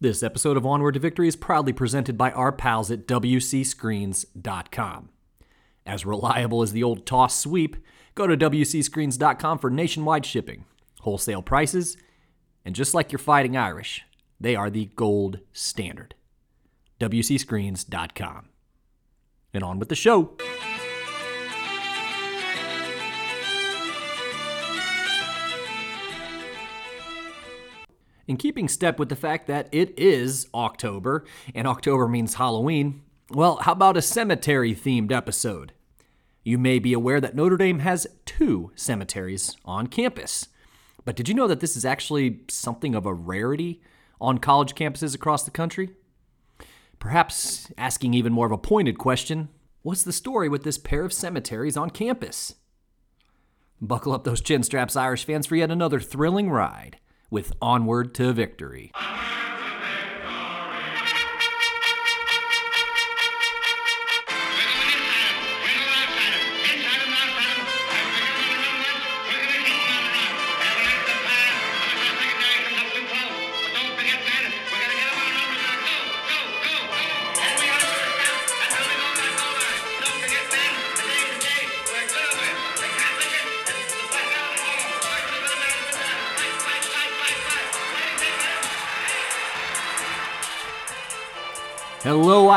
This episode of Onward to Victory is proudly presented by our pals at WCScreens.com. As reliable as the old toss sweep, go to WCScreens.com for nationwide shipping, wholesale prices, and just like your fighting Irish, they are the gold standard. WCScreens.com. And on with the show. In keeping step with the fact that it is October, and October means Halloween, well, how about a cemetery themed episode? You may be aware that Notre Dame has two cemeteries on campus. But did you know that this is actually something of a rarity on college campuses across the country? Perhaps asking even more of a pointed question what's the story with this pair of cemeteries on campus? Buckle up those chin straps, Irish fans, for yet another thrilling ride with Onward to Victory.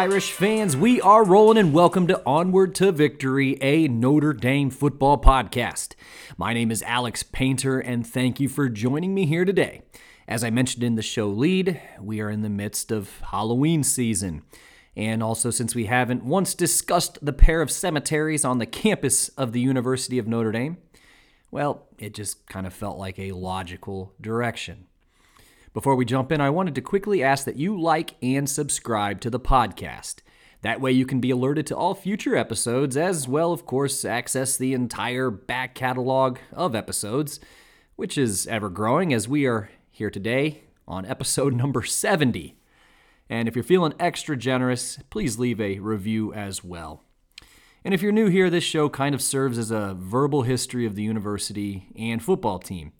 Irish fans. We are rolling and welcome to Onward to Victory, a Notre Dame football podcast. My name is Alex Painter, and thank you for joining me here today. As I mentioned in the show lead, we are in the midst of Halloween season. And also, since we haven't once discussed the pair of cemeteries on the campus of the University of Notre Dame, well, it just kind of felt like a logical direction. Before we jump in, I wanted to quickly ask that you like and subscribe to the podcast. That way, you can be alerted to all future episodes, as well, of course, access the entire back catalog of episodes, which is ever growing as we are here today on episode number 70. And if you're feeling extra generous, please leave a review as well. And if you're new here, this show kind of serves as a verbal history of the university and football team.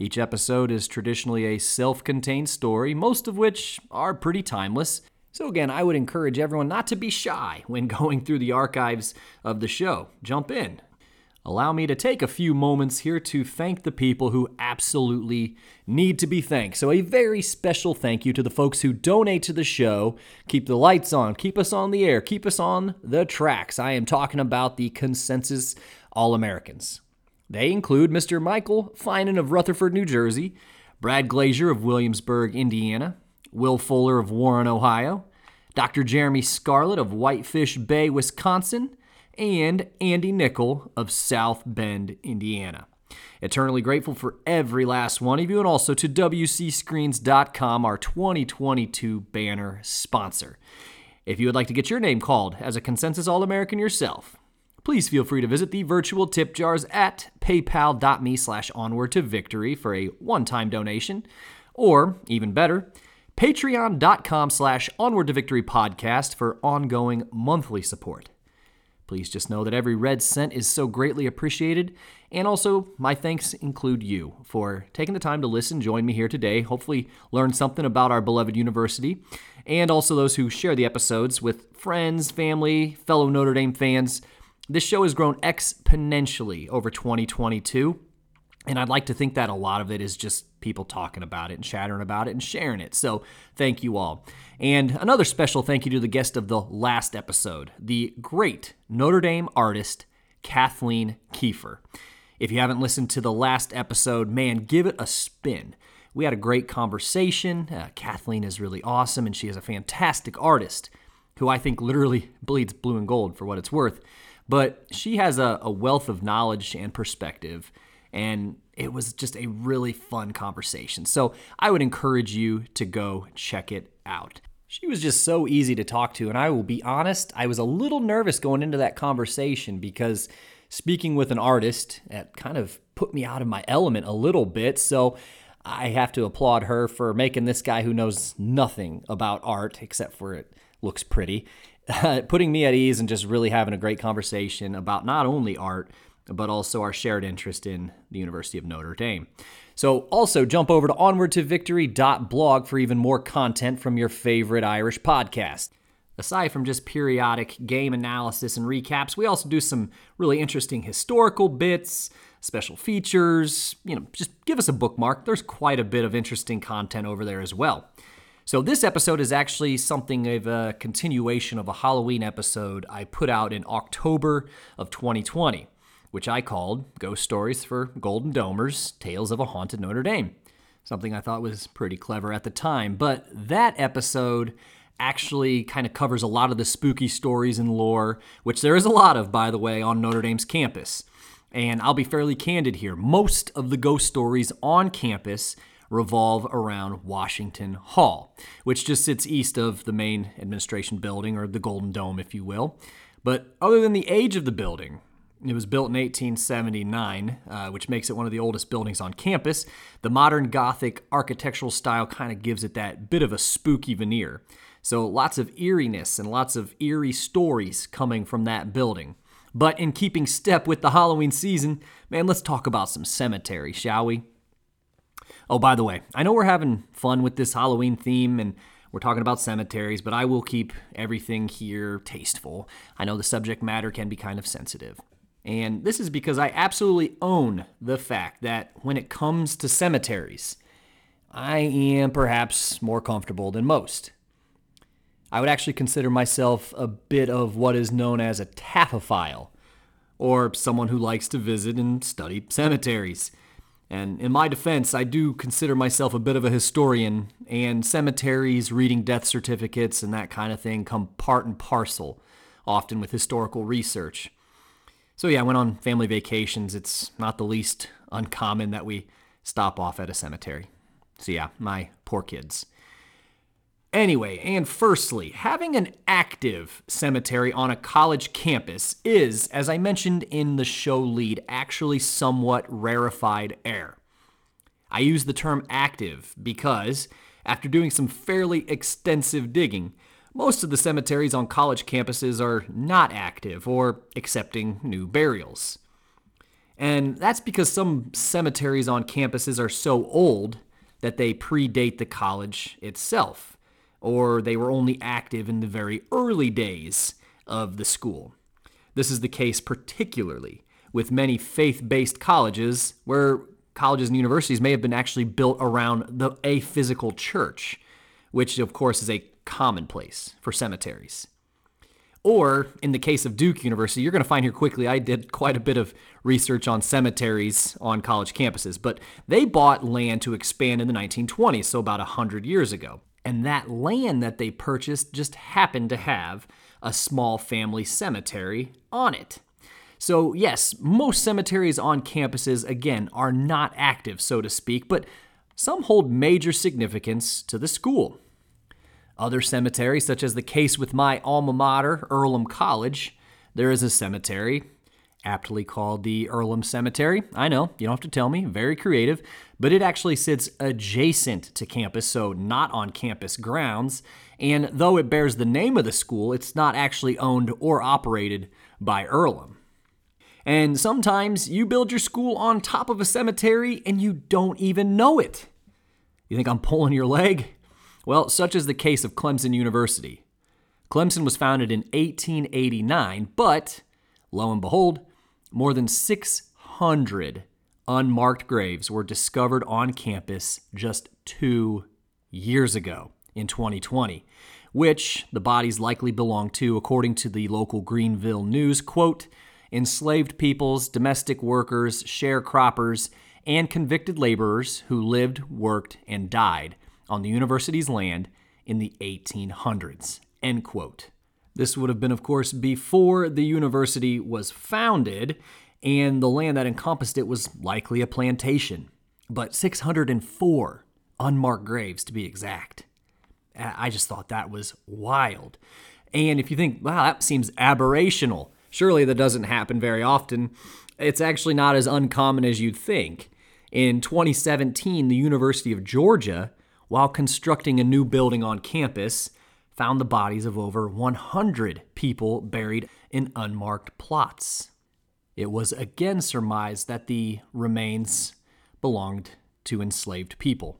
Each episode is traditionally a self contained story, most of which are pretty timeless. So, again, I would encourage everyone not to be shy when going through the archives of the show. Jump in. Allow me to take a few moments here to thank the people who absolutely need to be thanked. So, a very special thank you to the folks who donate to the show, keep the lights on, keep us on the air, keep us on the tracks. I am talking about the Consensus All Americans. They include Mr. Michael Finan of Rutherford, New Jersey, Brad Glazier of Williamsburg, Indiana, Will Fuller of Warren, Ohio, Dr. Jeremy Scarlett of Whitefish Bay, Wisconsin, and Andy Nickel of South Bend, Indiana. Eternally grateful for every last one of you, and also to WCScreens.com, our 2022 banner sponsor. If you would like to get your name called as a Consensus All American yourself, please feel free to visit the virtual tip jars at paypal.me slash onward to victory for a one-time donation. Or even better patreon.com slash onward to victory podcast for ongoing monthly support. Please just know that every red cent is so greatly appreciated and also my thanks include you for taking the time to listen join me here today hopefully learn something about our beloved university and also those who share the episodes with friends family fellow notre dame fans this show has grown exponentially over 2022. And I'd like to think that a lot of it is just people talking about it and chattering about it and sharing it. So thank you all. And another special thank you to the guest of the last episode, the great Notre Dame artist, Kathleen Kiefer. If you haven't listened to the last episode, man, give it a spin. We had a great conversation. Uh, Kathleen is really awesome, and she is a fantastic artist who I think literally bleeds blue and gold for what it's worth. But she has a, a wealth of knowledge and perspective, and it was just a really fun conversation. So I would encourage you to go check it out. She was just so easy to talk to, and I will be honest, I was a little nervous going into that conversation because speaking with an artist it kind of put me out of my element a little bit. So I have to applaud her for making this guy who knows nothing about art except for it looks pretty putting me at ease and just really having a great conversation about not only art, but also our shared interest in the University of Notre Dame. So, also jump over to onwardtovictory.blog for even more content from your favorite Irish podcast. Aside from just periodic game analysis and recaps, we also do some really interesting historical bits, special features. You know, just give us a bookmark. There's quite a bit of interesting content over there as well. So, this episode is actually something of a continuation of a Halloween episode I put out in October of 2020, which I called Ghost Stories for Golden Domers Tales of a Haunted Notre Dame. Something I thought was pretty clever at the time. But that episode actually kind of covers a lot of the spooky stories and lore, which there is a lot of, by the way, on Notre Dame's campus. And I'll be fairly candid here. Most of the ghost stories on campus revolve around Washington Hall, which just sits east of the main administration building, or the Golden Dome, if you will. But other than the age of the building, it was built in 1879, uh, which makes it one of the oldest buildings on campus. The modern Gothic architectural style kind of gives it that bit of a spooky veneer. So lots of eeriness and lots of eerie stories coming from that building. But in keeping step with the Halloween season, man, let's talk about some cemetery, shall we? Oh, by the way, I know we're having fun with this Halloween theme and we're talking about cemeteries, but I will keep everything here tasteful. I know the subject matter can be kind of sensitive. And this is because I absolutely own the fact that when it comes to cemeteries, I am perhaps more comfortable than most. I would actually consider myself a bit of what is known as a taphophile, or someone who likes to visit and study cemeteries. And in my defense, I do consider myself a bit of a historian, and cemeteries, reading death certificates, and that kind of thing come part and parcel, often with historical research. So, yeah, I went on family vacations. It's not the least uncommon that we stop off at a cemetery. So, yeah, my poor kids. Anyway, and firstly, having an active cemetery on a college campus is, as I mentioned in the show lead, actually somewhat rarefied air. I use the term active because, after doing some fairly extensive digging, most of the cemeteries on college campuses are not active or accepting new burials. And that's because some cemeteries on campuses are so old that they predate the college itself or they were only active in the very early days of the school. This is the case particularly with many faith based colleges where colleges and universities may have been actually built around the, a physical church, which of course is a commonplace for cemeteries. Or in the case of Duke University, you're going to find here quickly, I did quite a bit of research on cemeteries on college campuses, but they bought land to expand in the 1920s, so about 100 years ago. And that land that they purchased just happened to have a small family cemetery on it. So, yes, most cemeteries on campuses, again, are not active, so to speak, but some hold major significance to the school. Other cemeteries, such as the case with my alma mater, Earlham College, there is a cemetery aptly called the Earlham Cemetery. I know, you don't have to tell me, very creative, but it actually sits adjacent to campus, so not on campus grounds. And though it bears the name of the school, it's not actually owned or operated by Earlham. And sometimes you build your school on top of a cemetery and you don't even know it. You think I'm pulling your leg? Well, such is the case of Clemson University. Clemson was founded in 1889, but lo and behold, more than 600 unmarked graves were discovered on campus just two years ago in 2020, which the bodies likely belong to, according to the local Greenville News, quote, enslaved peoples, domestic workers, sharecroppers, and convicted laborers who lived, worked, and died on the university's land in the 1800s, end quote. This would have been, of course, before the university was founded, and the land that encompassed it was likely a plantation. But 604 unmarked graves, to be exact. I just thought that was wild. And if you think, wow, that seems aberrational, surely that doesn't happen very often. It's actually not as uncommon as you'd think. In 2017, the University of Georgia, while constructing a new building on campus, found the bodies of over 100 people buried in unmarked plots. it was again surmised that the remains belonged to enslaved people.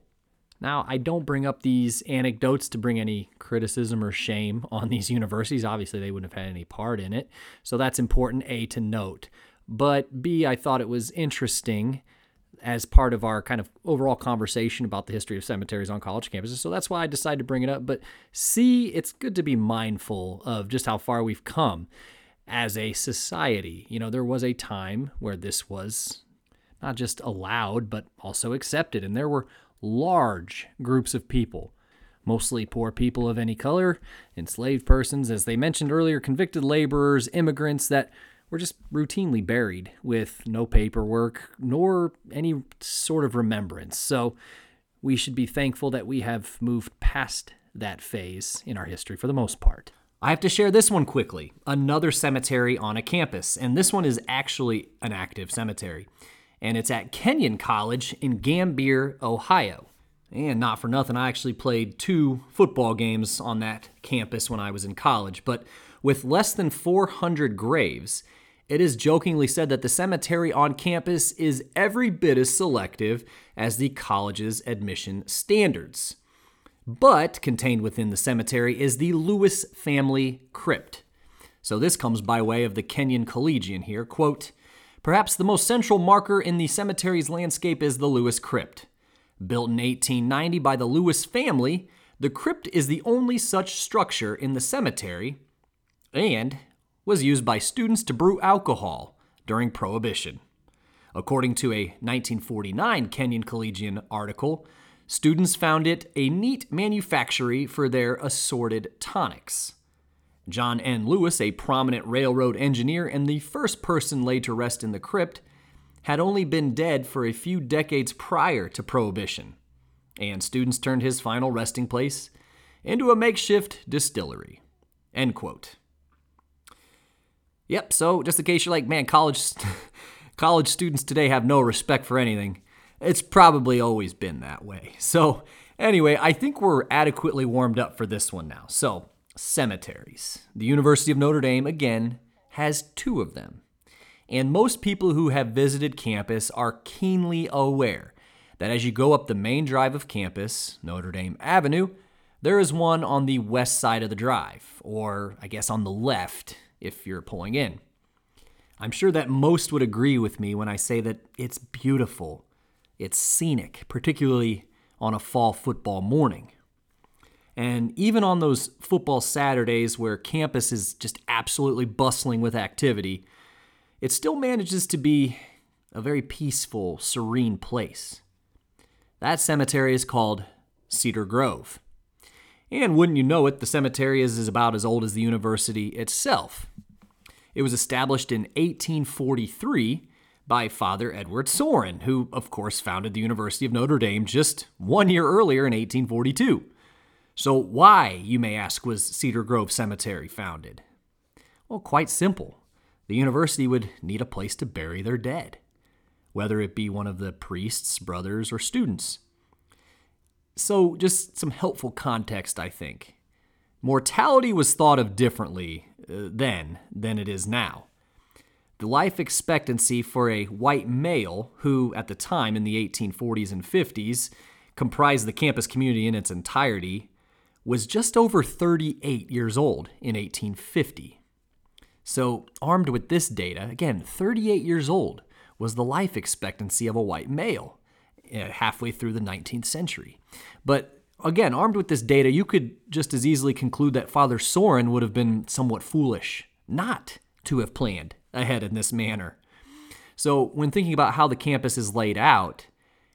Now, I don't bring up these anecdotes to bring any criticism or shame on these universities. Obviously, they wouldn't have had any part in it. So that's important, A, to note. But B, I thought it was interesting as part of our kind of overall conversation about the history of cemeteries on college campuses. So that's why I decided to bring it up. But C, it's good to be mindful of just how far we've come as a society. You know, there was a time where this was not just allowed, but also accepted. And there were large groups of people, mostly poor people of any color, enslaved persons, as they mentioned earlier, convicted laborers, immigrants that were just routinely buried with no paperwork nor any sort of remembrance. So we should be thankful that we have moved past that phase in our history for the most part. I have to share this one quickly another cemetery on a campus, and this one is actually an active cemetery and it's at Kenyon College in Gambier, Ohio. And not for nothing, I actually played two football games on that campus when I was in college. But with less than 400 graves, it is jokingly said that the cemetery on campus is every bit as selective as the college's admission standards. But contained within the cemetery is the Lewis family crypt. So this comes by way of the Kenyon Collegian here. Quote, Perhaps the most central marker in the cemetery's landscape is the Lewis Crypt. Built in 1890 by the Lewis family, the crypt is the only such structure in the cemetery and was used by students to brew alcohol during Prohibition. According to a 1949 Kenyon Collegian article, students found it a neat manufactory for their assorted tonics. John N. Lewis, a prominent railroad engineer and the first person laid to rest in the crypt, had only been dead for a few decades prior to Prohibition, and students turned his final resting place into a makeshift distillery. End quote. Yep, so just in case you're like, man, college college students today have no respect for anything, it's probably always been that way. So, anyway, I think we're adequately warmed up for this one now. So, cemeteries. The University of Notre Dame, again, has two of them. And most people who have visited campus are keenly aware that as you go up the main drive of campus, Notre Dame Avenue, there is one on the west side of the drive, or I guess on the left if you're pulling in. I'm sure that most would agree with me when I say that it's beautiful, it's scenic, particularly on a fall football morning. And even on those football Saturdays where campus is just absolutely bustling with activity, it still manages to be a very peaceful, serene place. That cemetery is called Cedar Grove. And wouldn't you know it, the cemetery is, about as old as the university itself. It was established in 1843 by Father Edward Sorin, who, of course, founded the University of Notre Dame just one year earlier in 1842. So, why, you may ask, was Cedar Grove Cemetery founded? Well, quite simple. The university would need a place to bury their dead, whether it be one of the priests, brothers, or students. So, just some helpful context, I think. Mortality was thought of differently uh, then than it is now. The life expectancy for a white male, who at the time in the 1840s and 50s comprised the campus community in its entirety, was just over 38 years old in 1850. So, armed with this data, again, 38 years old was the life expectancy of a white male Uh, halfway through the 19th century. But again, armed with this data, you could just as easily conclude that Father Sorin would have been somewhat foolish not to have planned ahead in this manner. So, when thinking about how the campus is laid out,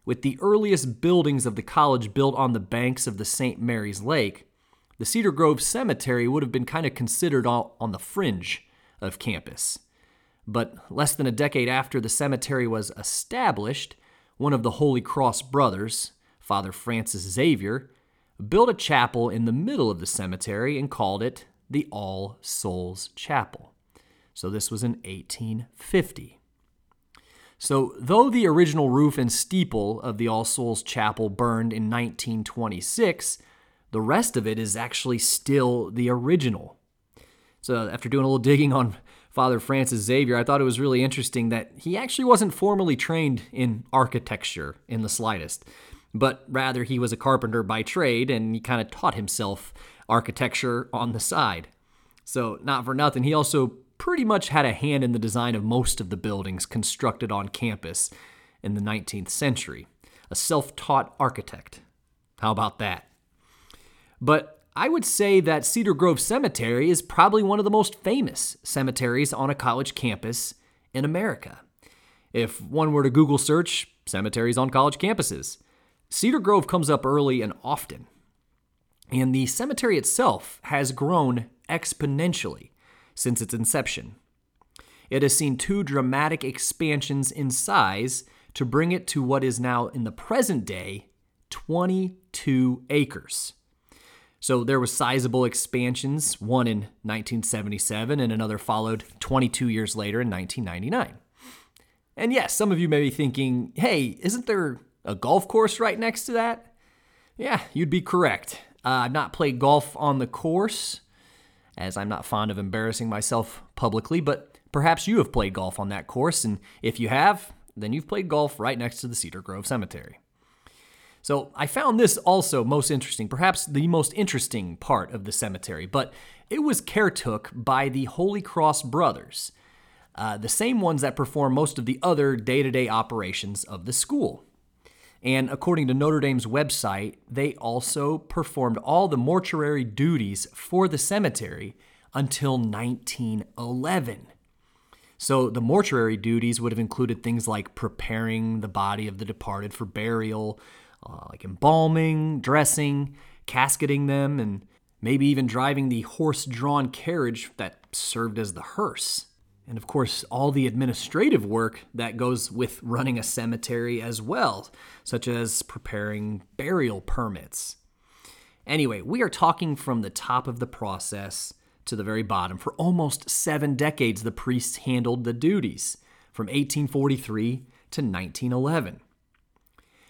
with the earliest buildings of the college built on the banks of the St. Mary's Lake, the Cedar Grove Cemetery would have been kind of considered on the fringe of campus. But less than a decade after the cemetery was established, one of the Holy Cross brothers, Father Francis Xavier, built a chapel in the middle of the cemetery and called it the All Souls Chapel. So this was in 1850. So, though the original roof and steeple of the All Souls Chapel burned in 1926, the rest of it is actually still the original. So, after doing a little digging on Father Francis Xavier, I thought it was really interesting that he actually wasn't formally trained in architecture in the slightest, but rather he was a carpenter by trade and he kind of taught himself architecture on the side. So, not for nothing, he also pretty much had a hand in the design of most of the buildings constructed on campus in the 19th century. A self taught architect. How about that? But I would say that Cedar Grove Cemetery is probably one of the most famous cemeteries on a college campus in America. If one were to Google search cemeteries on college campuses, Cedar Grove comes up early and often. And the cemetery itself has grown exponentially since its inception. It has seen two dramatic expansions in size to bring it to what is now, in the present day, 22 acres. So there were sizable expansions, one in 1977 and another followed 22 years later in 1999. And yes, some of you may be thinking, hey, isn't there a golf course right next to that? Yeah, you'd be correct. Uh, I've not played golf on the course, as I'm not fond of embarrassing myself publicly, but perhaps you have played golf on that course, and if you have, then you've played golf right next to the Cedar Grove Cemetery. So I found this also most interesting, perhaps the most interesting part of the cemetery, but it was caretook by the Holy Cross Brothers, uh, the same ones that perform most of the other day to day operations of the school. And according to Notre Dame's website, they also performed all the mortuary duties for the cemetery until 1911. So the mortuary duties would have included things like preparing the body of the departed for burial, uh, like embalming, dressing, casketing them, and maybe even driving the horse drawn carriage that served as the hearse. And of course, all the administrative work that goes with running a cemetery as well, such as preparing burial permits. Anyway, we are talking from the top of the process to the very bottom. For almost seven decades, the priests handled the duties, from 1843 to 1911.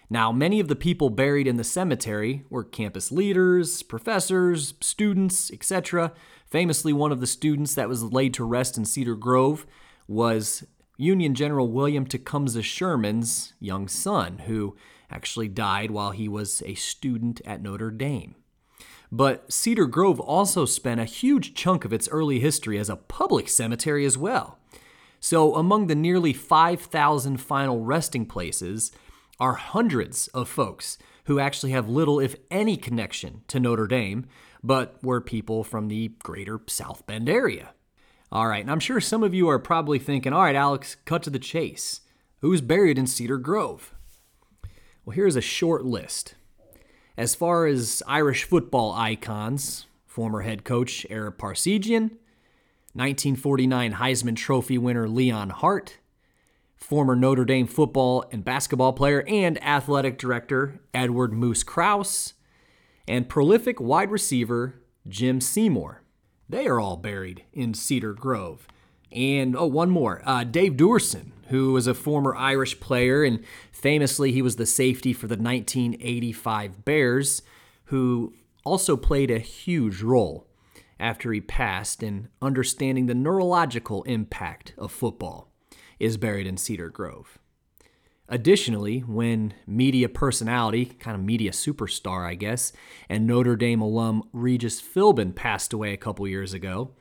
Now, many of the people buried in the cemetery were campus leaders, professors, students, etc. Famously, one of the students that was laid to rest in Cedar Grove was Union General William Tecumseh Sherman's young son, who actually died while he was a student at Notre Dame. But Cedar Grove also spent a huge chunk of its early history as a public cemetery as well. So, among the nearly 5,000 final resting places, are hundreds of folks who actually have little, if any, connection to Notre Dame, but were people from the greater South Bend area. All right, and I'm sure some of you are probably thinking, all right, Alex, cut to the chase. Who's buried in Cedar Grove? Well, here's a short list. As far as Irish football icons, former head coach Ara Parseghian, 1949 Heisman Trophy winner Leon Hart, former Notre Dame football and basketball player and athletic director Edward Moose Krause, and prolific wide receiver Jim Seymour. They are all buried in Cedar Grove. And oh, one more uh, Dave Duerson, who was a former Irish player, and famously, he was the safety for the 1985 Bears, who also played a huge role after he passed in understanding the neurological impact of football is buried in Cedar Grove. Additionally, when media personality, kind of media superstar, I guess, and Notre Dame alum Regis Philbin passed away a couple years ago,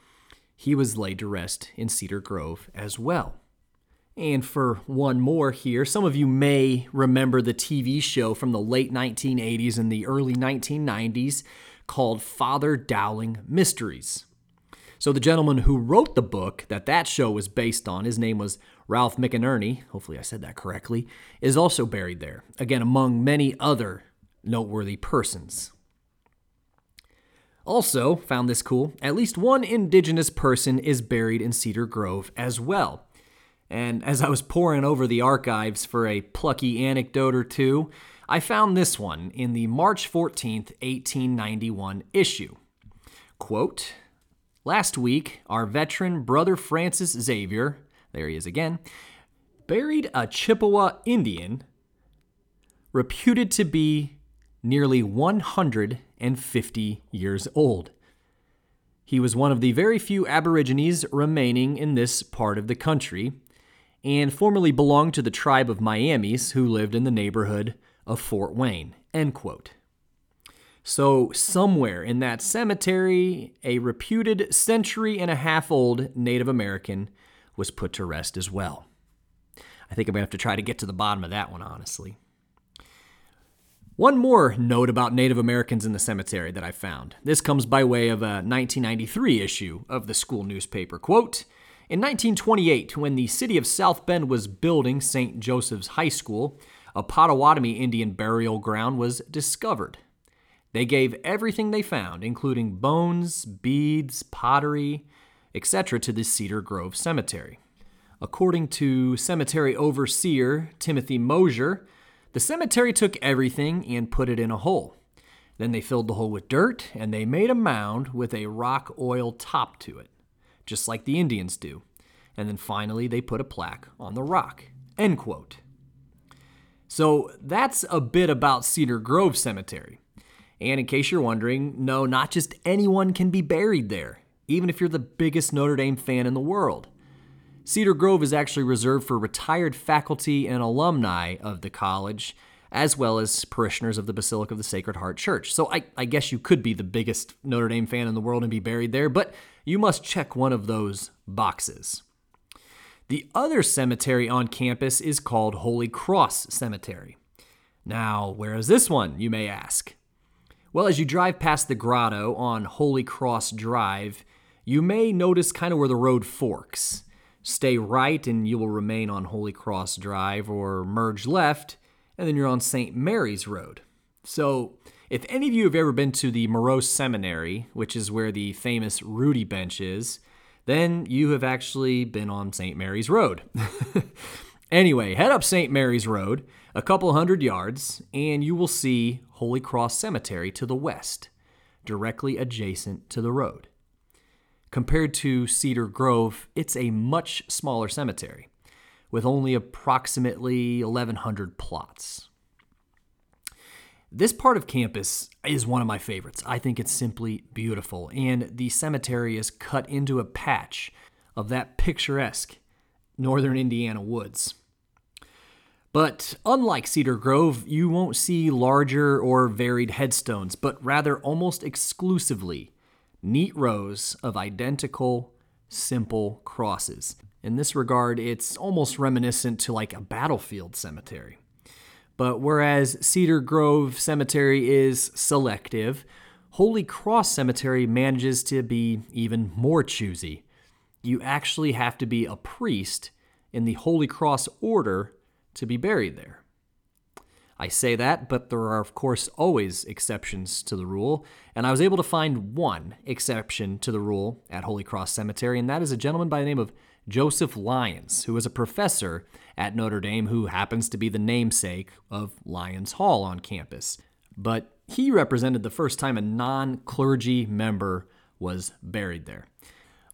he was laid to rest in Cedar Grove as well. And for one more here, some of you may remember the TV show from the late 1980s and the early 1990s called Father Dowling Mysteries. So the gentleman who wrote the book that that show was based on, his name was Ralph McInerny, hopefully I said that correctly, is also buried there, again, among many other noteworthy persons. Also, found this cool, at least one indigenous person is buried in Cedar Grove as well. And as I was poring over the archives for a plucky anecdote or two, I found this one in the March 14th, 1891 issue. Quote, Last week, our veteran brother Francis Xavier, there he is again, buried a Chippewa Indian reputed to be nearly 150 years old. He was one of the very few Aborigines remaining in this part of the country, and formerly belonged to the tribe of Miamis who lived in the neighborhood of Fort Wayne. End quote. So, somewhere in that cemetery, a reputed century and a half old Native American was put to rest as well. I think I'm going to have to try to get to the bottom of that one, honestly. One more note about Native Americans in the cemetery that I found. This comes by way of a 1993 issue of the school newspaper. Quote In 1928, when the city of South Bend was building St. Joseph's High School, a Potawatomi Indian burial ground was discovered. They gave everything they found, including bones, beads, pottery, etc., to the Cedar Grove Cemetery. According to cemetery overseer Timothy Mosier, the cemetery took everything and put it in a hole. Then they filled the hole with dirt and they made a mound with a rock oil top to it, just like the Indians do. And then finally they put a plaque on the rock. End quote. So that's a bit about Cedar Grove Cemetery. And in case you're wondering, no, not just anyone can be buried there, even if you're the biggest Notre Dame fan in the world. Cedar Grove is actually reserved for retired faculty and alumni of the college, as well as parishioners of the Basilica of the Sacred Heart Church. So I, I, guess you could be the biggest Notre Dame fan in the world and be buried there, but you must check one of those boxes. The other cemetery on campus is called Holy Cross Cemetery. Now, where is this one, you may ask? Well, as you drive past the grotto on Holy Cross Drive, you may notice kind of where the road forks. Stay right and you will remain on Holy Cross Drive, or merge left and then you're on St. Mary's Road. So, if any of you have ever been to the Moreau Seminary, which is where the famous Rudy Bench is, then you have actually been on St. Mary's Road. anyway, head up St. Mary's Road a couple hundred yards, and you will see Holy Cross Cemetery to the west, directly adjacent to the road. Compared to Cedar Grove, it's a much smaller cemetery, with only approximately 1,100 plots. This part of campus is one of my favorites. I think it's simply beautiful, and the cemetery is cut into a patch of that picturesque northern Indiana woods. But unlike Cedar Grove, you won't see larger or varied headstones, but rather almost exclusively neat rows of identical, simple crosses. In this regard, it's almost reminiscent to like a battlefield cemetery. But whereas Cedar Grove Cemetery is selective, Holy Cross Cemetery manages to be even more choosy. You actually have to be a priest in the Holy Cross Order to be buried there. I say that, but there are, of course, always exceptions to the rule, and I was able to find one exception to the rule at Holy Cross Cemetery, and that is a gentleman by the name of Joseph Lyons, who is a professor at Notre Dame who happens to be the namesake of Lyons Hall on campus. But he represented the first time a non clergy member was buried there.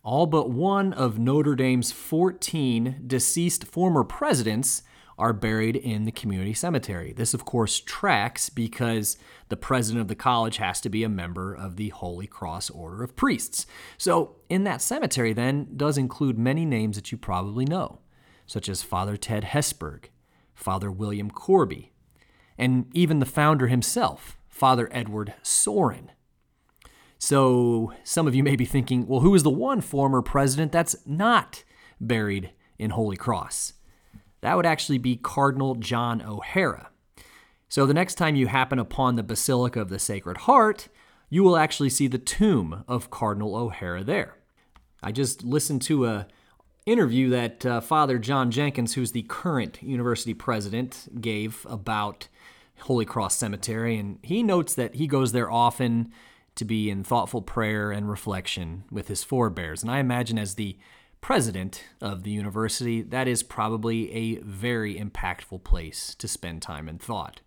All but one of Notre Dame's 14 deceased former presidents are buried in the community cemetery. This, of course, tracks because the president of the college has to be a member of the Holy Cross Order of Priests. So, in that cemetery, then, does include many names that you probably know, such as Father Ted Hesburgh, Father William Corby, and even the founder himself, Father Edward Sorin. So, some of you may be thinking, well, who is the one former president that's not buried in Holy Cross? That would actually be Cardinal John O'Hara. So the next time you happen upon the Basilica of the Sacred Heart, you will actually see the tomb of Cardinal O'Hara there. I just listened to a interview that uh, Father John Jenkins, who's the current university president, gave about Holy Cross Cemetery, and he notes that he goes there often to be in thoughtful prayer and reflection with his forebears. And I imagine as the president of the university, that is probably a very impactful place to spend time and thought.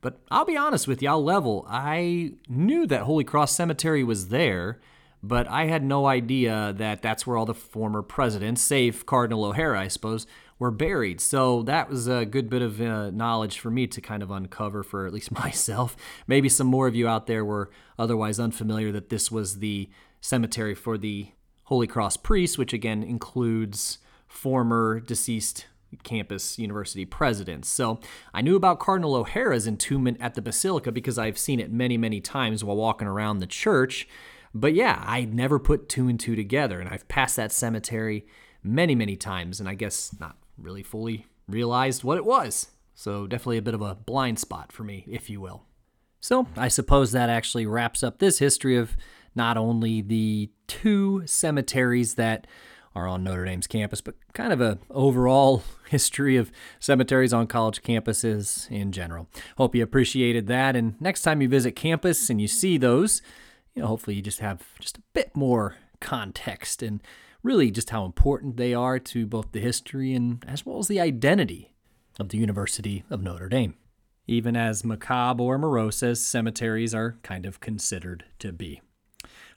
But I'll be honest with you, I'll level. I knew that Holy Cross Cemetery was there, but I had no idea that that's where all the former presidents, save Cardinal O'Hara, I suppose, were buried. So that was a good bit of uh, knowledge for me to kind of uncover for at least myself. Maybe some more of you out there were otherwise unfamiliar that this was the cemetery for the Holy Cross priests, which again includes former deceased campus university presidents. So I knew about Cardinal O'Hara's entombment at the Basilica because I've seen it many, many times while walking around the church. But yeah, I never put two and two together, and I've passed that cemetery many, many times, and I guess not really fully realized what it was. So definitely a bit of a blind spot for me, if you will. So I suppose that actually wraps up this history of not only the two cemeteries that are on Notre Dame's campus, but kind of a overall history of cemeteries on college campuses in general. Hope you appreciated that. And next time you visit campus and you see those, you know, hopefully you just have just a bit more context and really just how important they are to both the history and as well as the identity of the University of Notre Dame. Even as macabre or morose as cemeteries are kind of considered to be.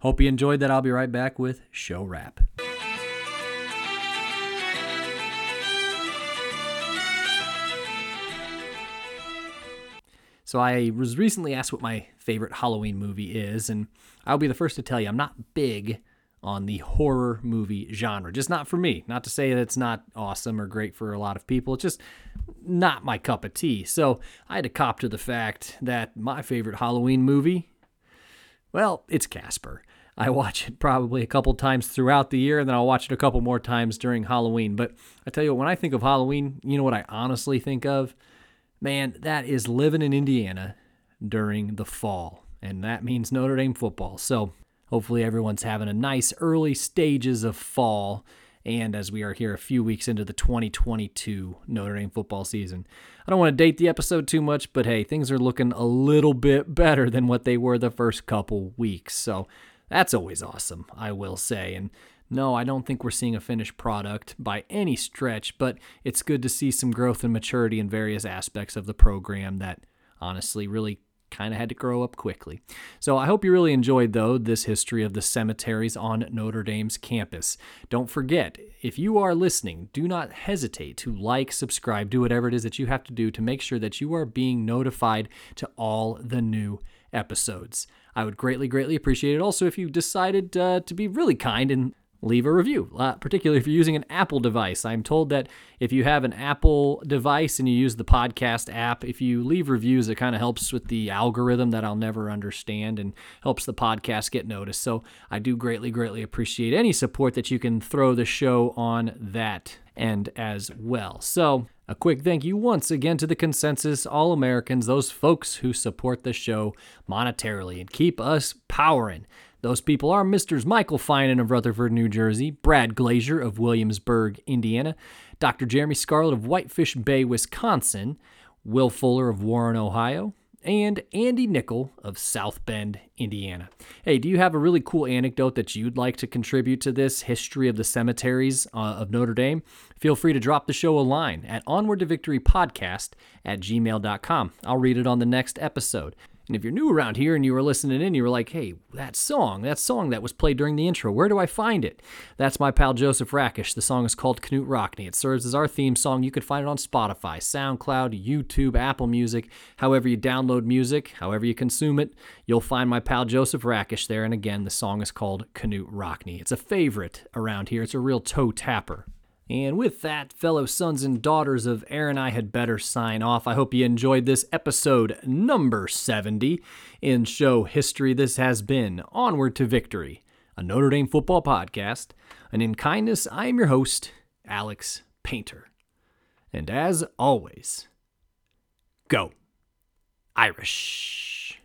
Hope you enjoyed that. I'll be right back with show wrap. So I was recently asked what my favorite Halloween movie is, and I'll be the first to tell you I'm not big on the horror movie genre. Just not for me. Not to say that it's not awesome or great for a lot of people. It's just not my cup of tea. So I had to cop to the fact that my favorite Halloween movie, well, it's Casper. I watch it probably a couple times throughout the year, and then I'll watch it a couple more times during Halloween. But I tell you what, when I think of Halloween, you know what I honestly think of? Man, that is living in Indiana during the fall, and that means Notre Dame football. So hopefully everyone's having a nice early stages of fall. And as we are here a few weeks into the 2022 Notre Dame football season, I don't want to date the episode too much, but hey, things are looking a little bit better than what they were the first couple weeks. So that's always awesome, I will say. And no, I don't think we're seeing a finished product by any stretch, but it's good to see some growth and maturity in various aspects of the program that honestly really kind of had to grow up quickly. So I hope you really enjoyed, though, this history of the cemeteries on Notre Dame's campus. Don't forget, if you are listening, do not hesitate to like, subscribe, do whatever it is that you have to do to make sure that you are being notified to all the new episodes. I would greatly, greatly appreciate it. Also, if you decided uh, to be really kind and leave a review, uh, particularly if you're using an Apple device. I'm told that if you have an Apple device and you use the podcast app, if you leave reviews, it kind of helps with the algorithm that I'll never understand and helps the podcast get noticed. So I do greatly, greatly appreciate any support that you can throw the show on that end as well. So a quick thank you once again to the Consensus All Americans, those folks who support the show monetarily and keep us powering. Those people are Mr. Michael Finan of Rutherford, New Jersey, Brad Glazier of Williamsburg, Indiana, Dr. Jeremy Scarlett of Whitefish Bay, Wisconsin, Will Fuller of Warren, Ohio, and Andy Nickel of South Bend, Indiana. Hey, do you have a really cool anecdote that you'd like to contribute to this history of the cemeteries uh, of Notre Dame? Feel free to drop the show a line at onward to victory podcast at gmail.com. I'll read it on the next episode. And if you're new around here and you were listening in, you were like, hey, that song, that song that was played during the intro, where do I find it? That's my pal Joseph Rakish. The song is called Knute Rockne. It serves as our theme song. You could find it on Spotify, SoundCloud, YouTube, Apple Music, however you download music, however you consume it, you'll find my pal Joseph Rakish there. And again, the song is called Knute Rockne. It's a favorite around here. It's a real toe tapper. And with that, fellow sons and daughters of Erin, I had better sign off. I hope you enjoyed this episode number 70 in show history. This has been Onward to Victory, a Notre Dame football podcast. And in kindness, I am your host, Alex Painter. And as always, go Irish.